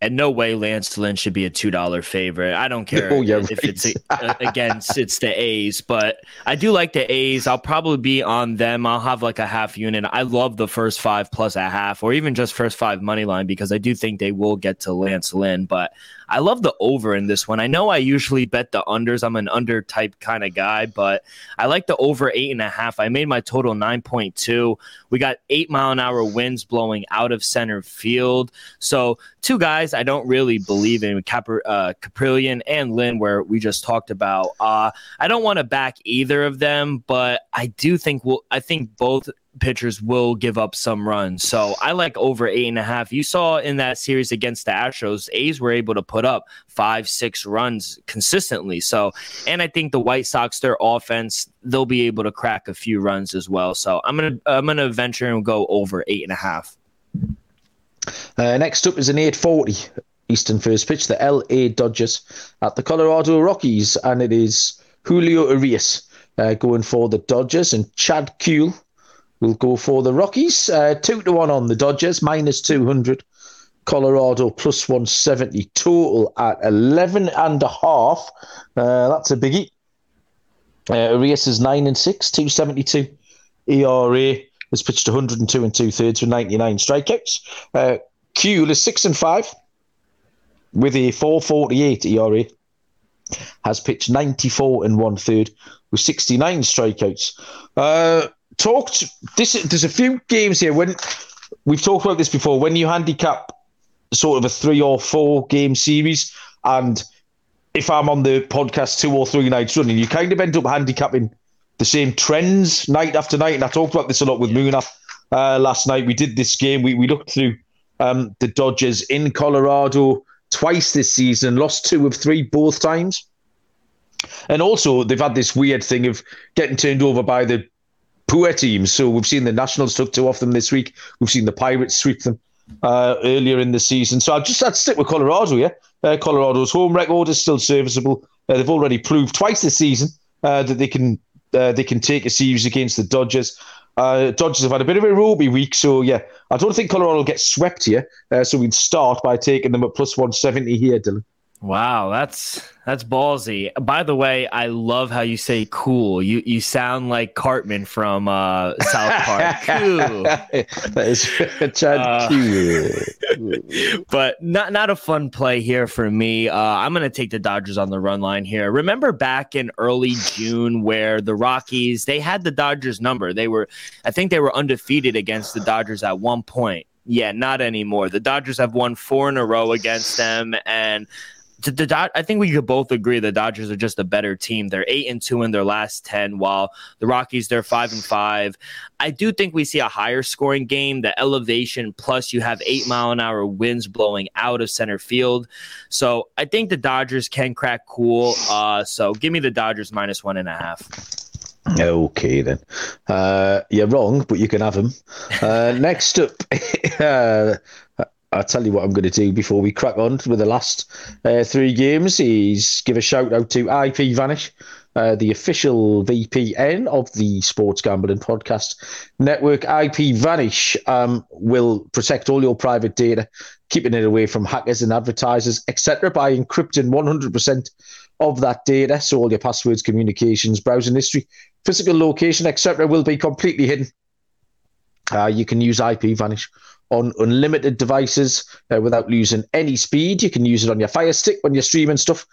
And no way Lance Lynn should be a two dollar favorite. I don't care oh, yeah, if right. it's a, against it's the A's, but I do like the A's. I'll probably be on them. I'll have like a half unit. I love the first five plus a half, or even just first five money line because I do think they will get to Lance Lynn. But I love the over in this one. I know I usually bet the unders. I'm an under type kind of guy, but I like the over eight and a half. I made my total 9.2. We got eight mile an hour winds blowing out of center field. So, two guys I don't really believe in Capri, uh, Kaprielian and Lynn, where we just talked about. Uh, I don't want to back either of them, but I do think we'll, I think both pitchers will give up some runs. So I like over eight and a half. You saw in that series against the Astros, A's were able to put up five, six runs consistently. So, and I think the White Sox, their offense, they'll be able to crack a few runs as well. So I'm gonna I'm gonna venture and go over eight and a half. Uh, next up is an 840 Eastern first pitch, the LA Dodgers at the Colorado Rockies, and it is Julio Urias uh, going for the Dodgers and Chad Kuhl will go for the Rockies. Uh, two to one on the Dodgers, minus 200. Colorado plus 170 total at 11 and a half. Uh, that's a biggie. Uh, Urias is 9 and 6, 272 ERA. Has pitched 102 and two thirds with 99 strikeouts. Uh, is 6 and 5 with a 448 ERA. Has pitched 94 and one third with 69 strikeouts. Uh, talked this. There's a few games here when we've talked about this before. When you handicap sort of a three or four game series, and if I'm on the podcast two or three nights running, you kind of end up handicapping the same trends night after night. And I talked about this a lot with Munaf uh, last night. We did this game. We we looked through um, the Dodgers in Colorado twice this season, lost two of three both times. And also, they've had this weird thing of getting turned over by the poor teams. So we've seen the Nationals took two off them this week. We've seen the Pirates sweep them uh, earlier in the season. So I've just had to stick with Colorado. Yeah, uh, Colorado's home record is still serviceable. Uh, they've already proved twice this season uh, that they can uh, they can take a series against the Dodgers. Uh, Dodgers have had a bit of a ropey week, so yeah, I don't think Colorado will get swept here. so we'd start by taking them at plus one seventy here, Dylan. Wow, that's that's ballsy. By the way, I love how you say cool. You you sound like Cartman from uh, South Park. cool. that is Chad uh, cool. but not not a fun play here for me. Uh, I'm going to take the Dodgers on the run line here. Remember back in early June where the Rockies they had the Dodgers number. They were I think they were undefeated against the Dodgers at one point. Yeah, not anymore. The Dodgers have won four in a row against them, and the, I think we could both agree the Dodgers are just a better team. They're eight and two in their last ten, while the Rockies they're five and five. I do think we see a higher scoring game. The elevation plus you have eight mile an hour winds blowing out of center field, so I think the Dodgers can crack Kuhl. Uh, so give me the Dodgers minus one and a half. Okay then, uh, you're wrong, but you can have them. Uh, next up, uh, I'll tell you what I'm going to do before we crack on with the last uh, three games is give a shout out to IPVanish, uh, the official VPN of the Sports Gambling Podcast Network. IPVanish um, will protect all your private data, keeping it away from hackers and advertisers, etc., by encrypting 100% of that data. So all your passwords, communications, browsing history, physical location, etc., will be completely hidden. Uh, you can use IPVanish on unlimited devices uh, without losing any speed. You can use it on your Fire Stick when you're streaming stuff.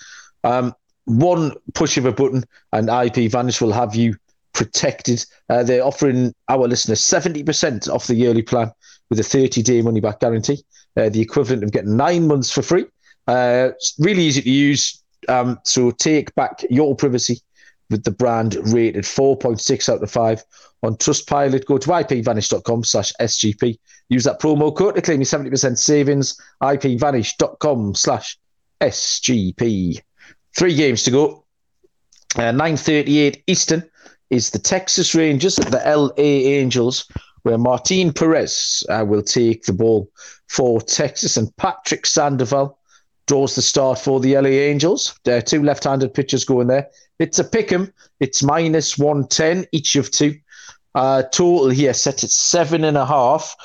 Um, one push of a button, and IPVanish will have you protected. Uh, they're offering our listeners 70% off the yearly plan with a 30 day money back guarantee, uh, the equivalent of getting nine months for free. Uh, it's really easy to use. Um, so take back your privacy with the brand rated 4.6 out of 5 on Trustpilot. Go to ipvanish.com slash SGP. Use that promo code to claim your 70% savings. ipvanish.com slash SGP. Three games to go. Uh, 9.38 Eastern is the Texas Rangers at the LA Angels, where Martin Perez uh, will take the ball for Texas and Patrick Sandoval draws the start for the LA Angels. Uh, two left-handed pitchers going there It's a pick 'em. It's minus 110 each of two. Uh, total here set at seven and a half.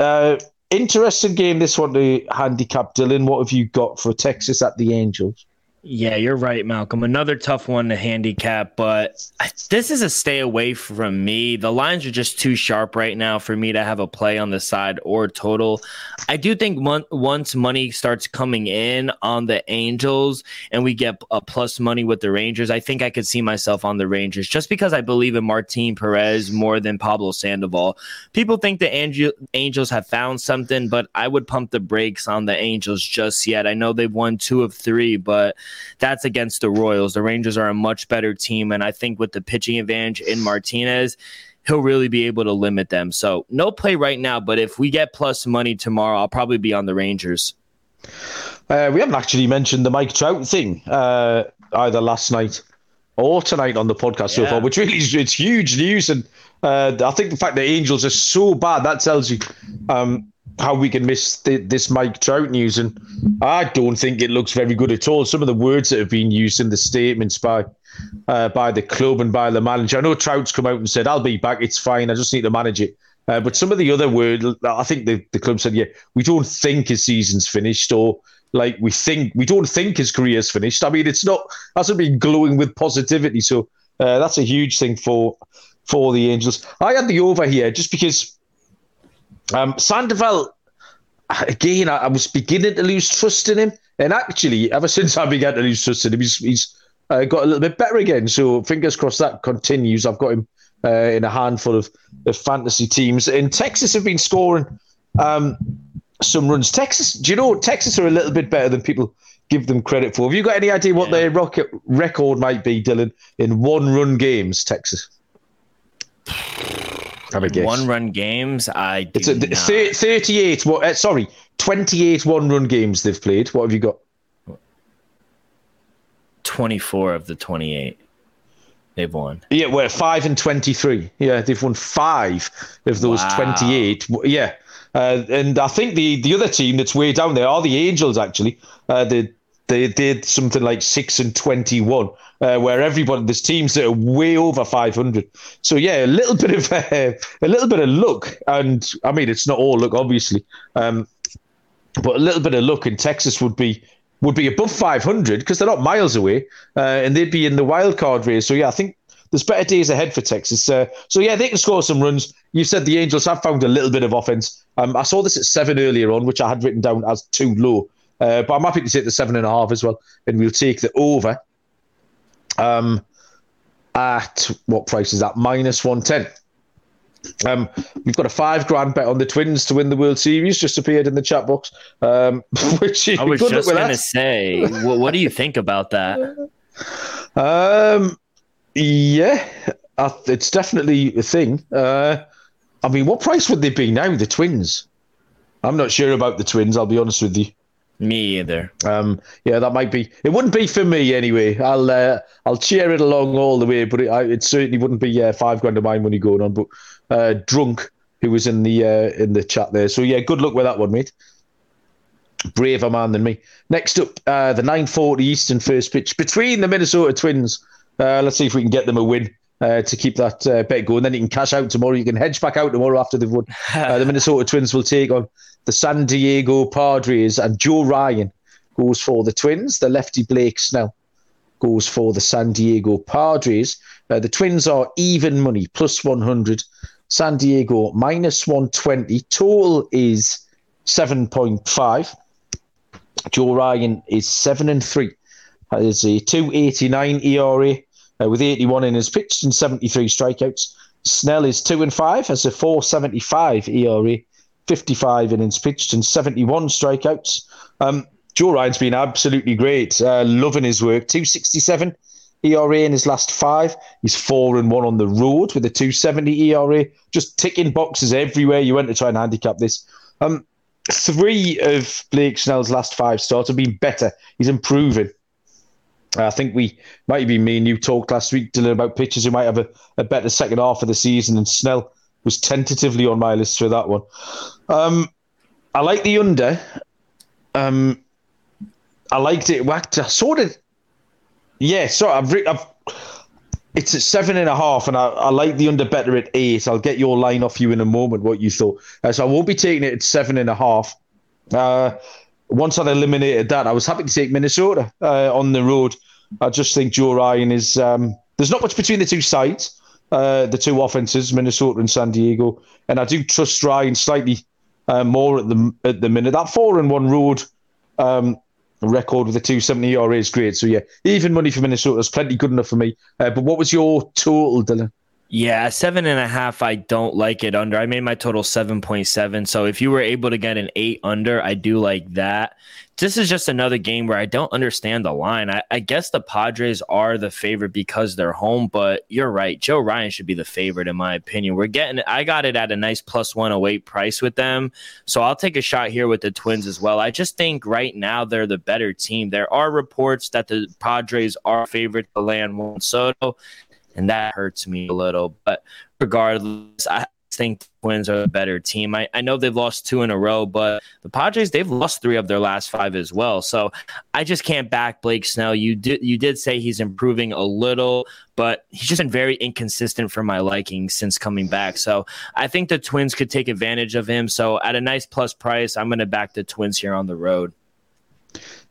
Uh, interesting game, this one to handicap. Dylan, what have you got for Texas at the Angels? Yeah, you're right, Malcolm. Another tough one to handicap, but this is a stay away from me. The lines are just too sharp right now for me to have a play on the side or total. I do think mon- once money starts coming in on the Angels and we get a plus money with the Rangers, I think I could see myself on the Rangers just because I believe in Martin Perez more than Pablo Sandoval. People think the Angel- Angels have found something, but I would pump the brakes on the Angels just yet. I know they've won two of three, but that's against the Royals. The Rangers are a much better team, and I think with the pitching advantage in Martinez, he'll really be able to limit them. So no play right now, but if we get plus money tomorrow, I'll probably be on the Rangers. Uh, we haven't actually mentioned the Mike Trout thing uh, either last night or tonight on the podcast yeah. so far, which really is it's huge news. And uh, I think the fact that Angels are so bad that tells you um, how we can miss the, this Mike Trout news. And I don't think it looks very good at all. Some of the words that have been used in the statements by uh, by the club and by the manager. I know Trout's come out and said, "I'll be back. It's fine. I just need to manage it." Uh, but some of the other words, I think the, the club said, "Yeah, we don't think his season's finished," or like we think we don't think his career's finished. I mean, it's not hasn't been glowing with positivity. So uh, that's a huge thing for for the Angels. I had the over here just because um, Sandoval, again, I, I, was beginning to lose trust in him. And actually, ever since I began to lose trust in him, he's, he's uh, got a little bit better again. So fingers crossed that continues. I've got him uh, in a handful of, of fantasy teams. And Texas have been scoring um, some runs. Texas, do you know, Texas are a little bit better than people give them credit for. Have you got any idea what yeah. their rocket record might be, Dylan, in one run games, Texas? Have a guess. One run games. I it's a, th- 38. What? Uh, sorry, 28 one run games they've played. What have you got? 24 of the 28 they've won. Yeah, we're five and 23. Yeah, they've won five of those wow. 28. Yeah. Uh, and I think the, the other team that's way down there are the Angels, actually. Uh, they, they did something like six and 21 uh, where everybody there's teams that are way over 500. So yeah, a little bit of uh, a little bit of luck, and I mean it's not all luck, obviously, um, but a little bit of luck in Texas would be would be above 500 because they're not miles away, uh, and they'd be in the wild card race. So yeah, I think there's better days ahead for Texas. Uh, so yeah, they can score some runs. You said the Angels have found a little bit of offense. Um, I saw this at seven earlier on, which I had written down as too low. Uh, but I'm happy to take the seven and a half as well, and we'll take the over. Um, at what price is that? Minus 110. Um, we've got a five grand bet on the Twins to win the World Series. Just appeared in the chat box. Um, which I was just going to say, what, what, do you think about that? Um, yeah, it's definitely a thing. Uh, I mean, what price would they be now? The Twins. I'm not sure about the Twins. I'll be honest with you. Me either. Um, yeah, that might be. It wouldn't be for me anyway. I'll uh, I'll cheer it along all the way, but it, I, it certainly wouldn't be uh, five grand of my money going on. But uh, drunk, who was in the uh, in the chat there. So yeah, good luck with that one, mate. Braver man than me. Next up, uh, the 9:40 Eastern first pitch between the Minnesota Twins. Uh, let's see if we can get them a win. Uh, to keep that uh, bet going. Then you can cash out tomorrow. You can hedge back out tomorrow after they've won. Uh, the Minnesota Twins will take on the San Diego Padres, and Joe Ryan goes for the Twins. The lefty Blake Snell goes for the San Diego Padres. Uh, the Twins are even money, plus 100. San Diego minus 120. Total is 7.5. Joe Ryan is 7 and 3. Has a 289 ERA uh, with 81 in his pitched and 73 strikeouts. Snell is 2 and 5, has a 475 ERA 55 innings pitched and 71 strikeouts. Um, Joe Ryan's been absolutely great. Uh, loving his work. 267 ERA in his last five. He's four and one on the road with a 270 ERA. Just ticking boxes everywhere you went to try and handicap this. Um, three of Blake Snell's last five starts have been better. He's improving. I think we might been me and you talked last week, Dylan, about pitchers who might have a, a better second half of the season, and Snell was tentatively on my list for that one. Um, I like the under. Um, I liked it. Whacked. I sort of, yeah. So I've, I've it's at seven and a half, and I, I like the under better at eight. I'll get your line off you in a moment. What you thought? Uh, so I won't be taking it at seven and a half. Uh, once I'd eliminated that, I was happy to take Minnesota uh, on the road. I just think Joe Ryan is. Um, there's not much between the two sides, uh, the two offenses, Minnesota and San Diego, and I do trust Ryan slightly uh, more at the at the minute. That four and one road um, record with a 270 ERA is great. So yeah, even money for Minnesota is plenty good enough for me. Uh, but what was your total, Dylan? Yeah, seven and a half. I don't like it under. I made my total 7.7. So if you were able to get an eight under, I do like that. This is just another game where I don't understand the line. I, I guess the Padres are the favorite because they're home, but you're right. Joe Ryan should be the favorite, in my opinion. We're getting, I got it at a nice plus 108 price with them. So I'll take a shot here with the Twins as well. I just think right now they're the better team. There are reports that the Padres are favorite to land Juan Soto and that hurts me a little. But regardless, I think the Twins are a better team. I, I know they've lost two in a row, but the Padres they've lost three of their last five as well. So I just can't back Blake Snell. You did you did say he's improving a little, but he's just been very inconsistent for my liking since coming back. So I think the Twins could take advantage of him. So at a nice plus price, I'm going to back the Twins here on the road.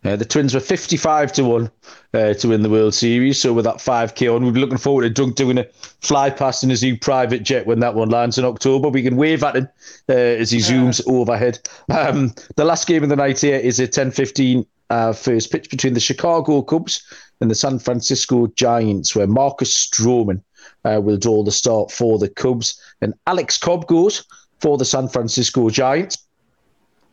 Uh, the Twins were 55 to 1 uh, to win the World Series. So, with that 5K on, we'll be looking forward to Dunk doing a fly past in his new private jet when that one lands in October. We can wave at him uh, as he zooms overhead. Um, the last game of the night here is a 10 15 uh, first pitch between the Chicago Cubs and the San Francisco Giants, where Marcus Stroman uh, will draw the start for the Cubs. And Alex Cobb goes for the San Francisco Giants.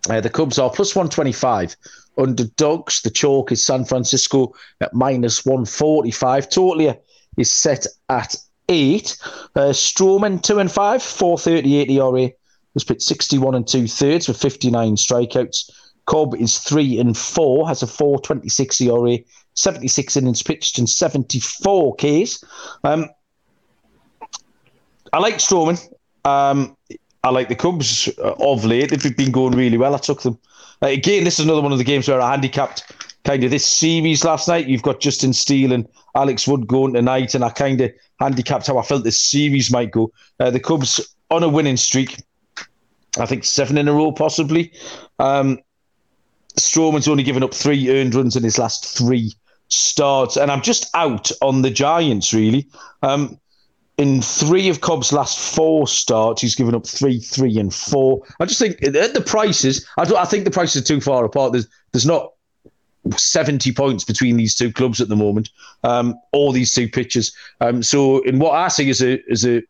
Uh, the Cubs are plus 125 underdogs. The chalk is San Francisco at minus 145. Totally is set at eight. Uh, Stroman, two and five, 438 ERA. Was pitched 61 and two thirds with 59 strikeouts. Cobb is three and four, has a 426 ERA, 76 innings pitched, and 74 Ks. Um, I like Stroman. Um, I like the Cubs of late. They've been going really well. I took them uh, again, this is another one of the games where I handicapped kind of this series last night. You've got Justin Steele and Alex Wood going tonight, and I kind of handicapped how I felt this series might go. Uh, the Cubs on a winning streak, I think seven in a row possibly. Um, Stroman's only given up three earned runs in his last three starts, and I'm just out on the Giants really. Um, in three of Cobb's last four starts, he's given up three, three, and four. I just think at the prices, I, I think the prices are too far apart. There's, there's not 70 points between these two clubs at the moment, um, all these two pitchers. Um, so, in what I see is a, as a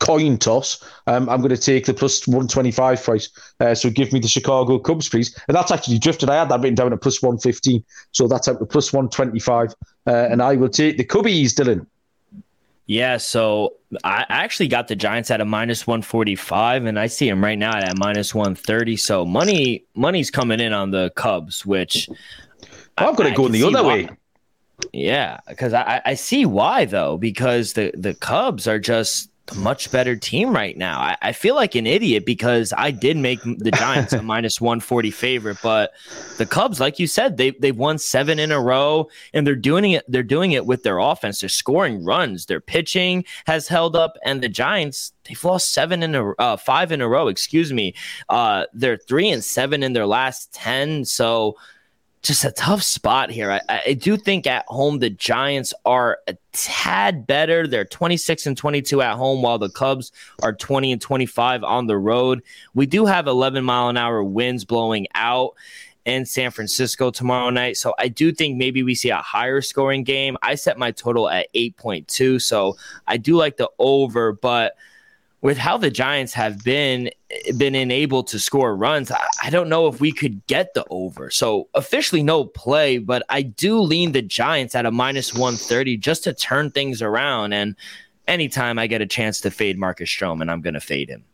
coin toss, um, I'm going to take the plus 125 price. Uh, so, give me the Chicago Cubs, please. And that's actually drifted. I had that written down at plus 115. So, that's out to plus 125. Uh, and I will take the Cubbies, Dylan. Yeah, so I actually got the Giants at a minus 145 and I see them right now at minus 130. So money money's coming in on the Cubs, which I'm going to go in the other why. way. Yeah, because I, I see why though, because the, the Cubs are just a much better team right now. I, I, feel like an idiot because I did make the Giants a minus 140 favorite, but the Cubs, like you said, they they've won seven in a row and they're doing it, they're doing it with their offense. They're scoring runs, their pitching has held up, and the Giants, they've lost seven in a uh, five in a row, excuse me. Uh, they're three and seven in their last 10. So just a tough spot here. I, I, do think at home the Giants are a tad better. They're 26 and 22 at home, while the Cubs are 20 and 25 on the road. We do have 11 mile an hour winds blowing out in San Francisco tomorrow night. So I do think maybe we see a higher scoring game. I set my total at 8.2. So I do like the over, but with how the Giants have been been unable to score runs, I, I, don't know if we could get the over. So officially no play, but I do lean the Giants at a minus 130 just to turn things around. And anytime I get a chance to fade Marcus Stroman, I'm gonna fade him.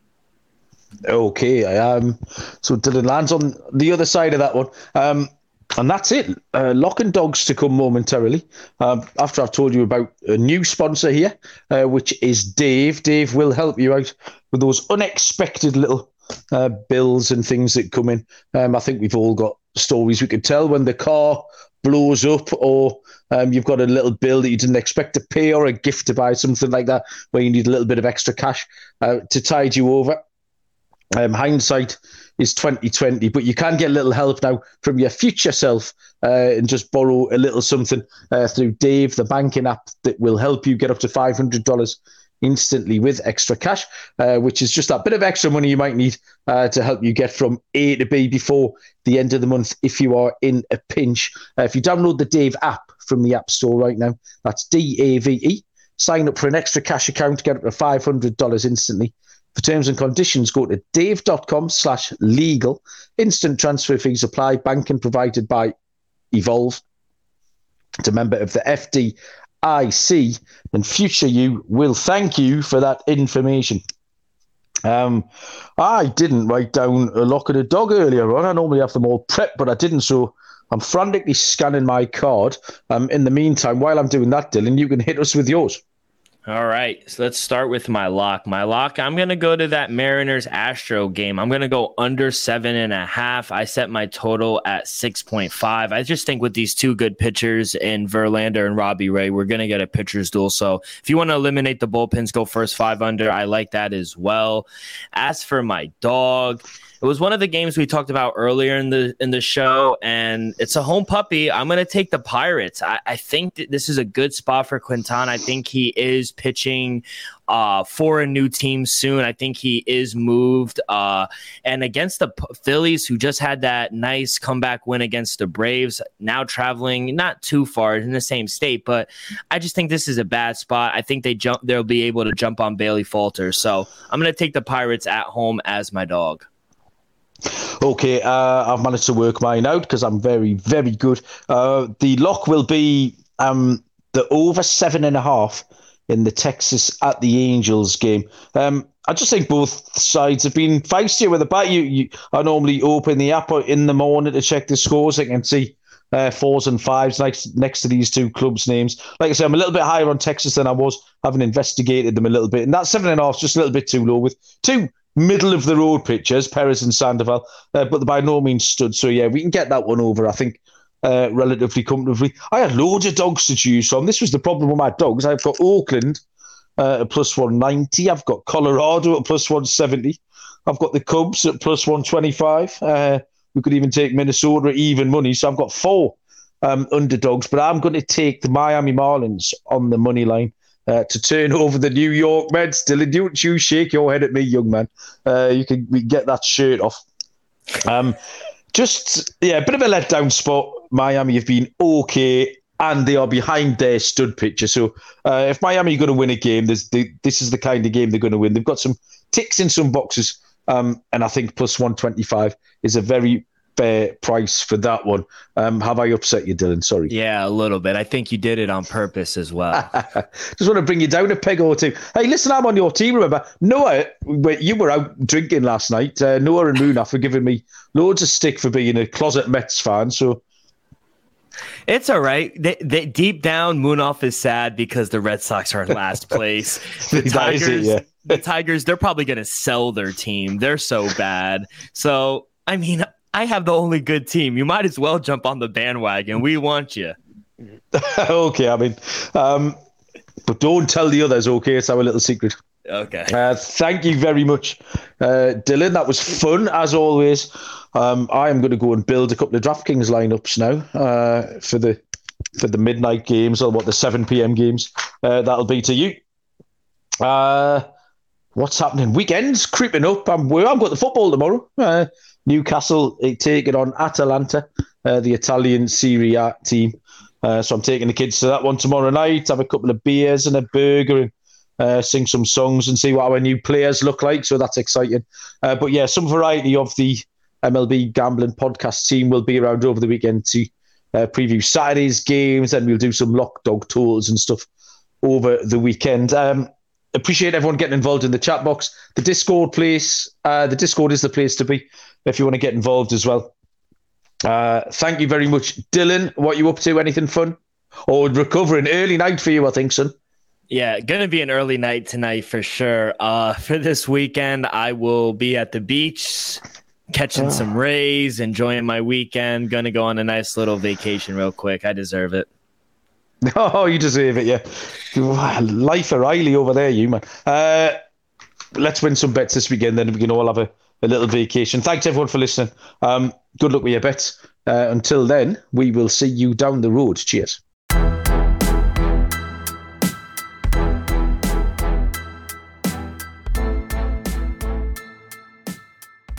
Okay, I am. Um, so Dylan lands on the other side of that one. Um, and that's it. Uh, lock and dogs to come momentarily. Um, after I've told you about a new sponsor here, uh, which is Dave. Dave will help you out with those unexpected little uh, bills and things that come in. Um, I think we've all got stories we could tell when the car blows up or um, you've got a little bill that you didn't expect to pay or a gift to buy, something like that, where you need a little bit of extra cash uh, to tide you over. Um, hindsight is 2020, but you can get a little help now from your future self uh, and just borrow a little something uh, through Dave, the banking app that will help you get up to $500 instantly with extra cash, uh, which is just that bit of extra money you might need uh, to help you get from A to B before the end of the month if you are in a pinch. Uh, if you download the Dave app from the App Store right now, that's D A V E. Sign up for an extra cash account, get up to $500 instantly. For terms and conditions, go to dave.com slash legal. Instant transfer fees apply. Banking provided by Evolve. It's a member of the FDIC, and future you will thank you for that information. Um, I didn't write down a lock of a dog earlier on. I normally have them all prepped, but I didn't. So I'm frantically scanning my card. Um, in the meantime, while I'm doing that, Dylan, you can hit us with yours. All right, so let's start with my lock. My lock, I'm gonna go to that Mariners Astro game. I'm gonna go under seven and a half. I set my total at six point five. I just think with these two good pitchers in Verlander and Robbie Ray, we're gonna get a pitcher's duel. So if you want to eliminate the bullpens, go first five under. I like that as well. As for my dog. It was one of the games we talked about earlier in the in the show, and it's a home puppy. I'm going to take the Pirates. I, I think that this is a good spot for Quintana. I think he is pitching uh, for a new team soon. I think he is moved. Uh, and against the P- Phillies, who just had that nice comeback win against the Braves, now traveling not too far in the same state, but I just think this is a bad spot. I think they jump. They'll be able to jump on Bailey Falter. So I'm going to take the Pirates at home as my dog. Okay, uh, I've managed to work mine out because I'm very, very good. Uh, the lock will be um, the over seven and a half in the Texas at the Angels game. Um, I just think both sides have been feisty with the bat. You, you, I normally open the app in the morning to check the scores. I can see uh, fours and fives next next to these two clubs' names. Like I said, I'm a little bit higher on Texas than I was, having investigated them a little bit, and that seven and a half is just a little bit too low with two middle of the road pitchers, Perez and Sandoval, uh, but by no means stood. So yeah, we can get that one over. I think. Uh, relatively comfortably. I had loads of dogs to choose from. This was the problem with my dogs. I've got Oakland uh, at plus 190. I've got Colorado at plus 170. I've got the Cubs at plus 125. Uh, we could even take Minnesota at even money. So I've got four um, underdogs, but I'm going to take the Miami Marlins on the money line uh, to turn over the New York Mets. Dylan, don't you shake your head at me, young man. Uh, you can get that shirt off. Um, just, yeah, a bit of a letdown spot. Miami have been okay and they are behind their stud pitcher. So uh, if Miami are going to win a game, this is the kind of game they're going to win. They've got some ticks in some boxes, um, and I think plus 125 is a very fair price for that one. Um, have I upset you, Dylan? Sorry. Yeah, a little bit. I think you did it on purpose as well. Just want to bring you down a peg or two. Hey, listen, I'm on your team. Remember, Noah, you were out drinking last night. Uh, Noah and Munaf were giving me loads of stick for being a closet Mets fan. So. It's all right. They, they, deep down, Munaf is sad because the Red Sox are in last place. The Tigers, it, yeah. the Tigers, they're probably going to sell their team. They're so bad. So, I mean, I have the only good team. You might as well jump on the bandwagon. We want you. okay, I mean, um, but don't tell the others. Okay, it's our little secret. Okay. Uh, thank you very much, uh, Dylan. That was fun as always. Um, I am going to go and build a couple of DraftKings lineups now uh, for the for the midnight games or what the seven PM games. Uh, that'll be to you. Uh, what's happening? Weekends creeping up. I'm I've got the football tomorrow. Newcastle taking on Atalanta, uh, the Italian Serie A team. Uh, so I'm taking the kids to that one tomorrow night. Have a couple of beers and a burger and uh, sing some songs and see what our new players look like. So that's exciting. Uh, but yeah, some variety of the MLB gambling podcast team will be around over the weekend to uh, preview Saturday's games, and we'll do some lock dog tours and stuff over the weekend. Um, appreciate everyone getting involved in the chat box. The Discord place, uh, the Discord is the place to be if you want to get involved as well. Uh, thank you very much, Dylan. What you up to? Anything fun? Or recovering early night for you, I think, son. Yeah, gonna be an early night tonight for sure. Uh, for this weekend, I will be at the beach catching some rays, enjoying my weekend. Gonna go on a nice little vacation real quick. I deserve it. Oh, you deserve it, yeah. Life of Riley over there, you man. Uh, let's win some bets this weekend, then we can all have a, a little vacation. Thanks everyone for listening. Um, good luck with your bets. Uh, until then, we will see you down the road. Cheers.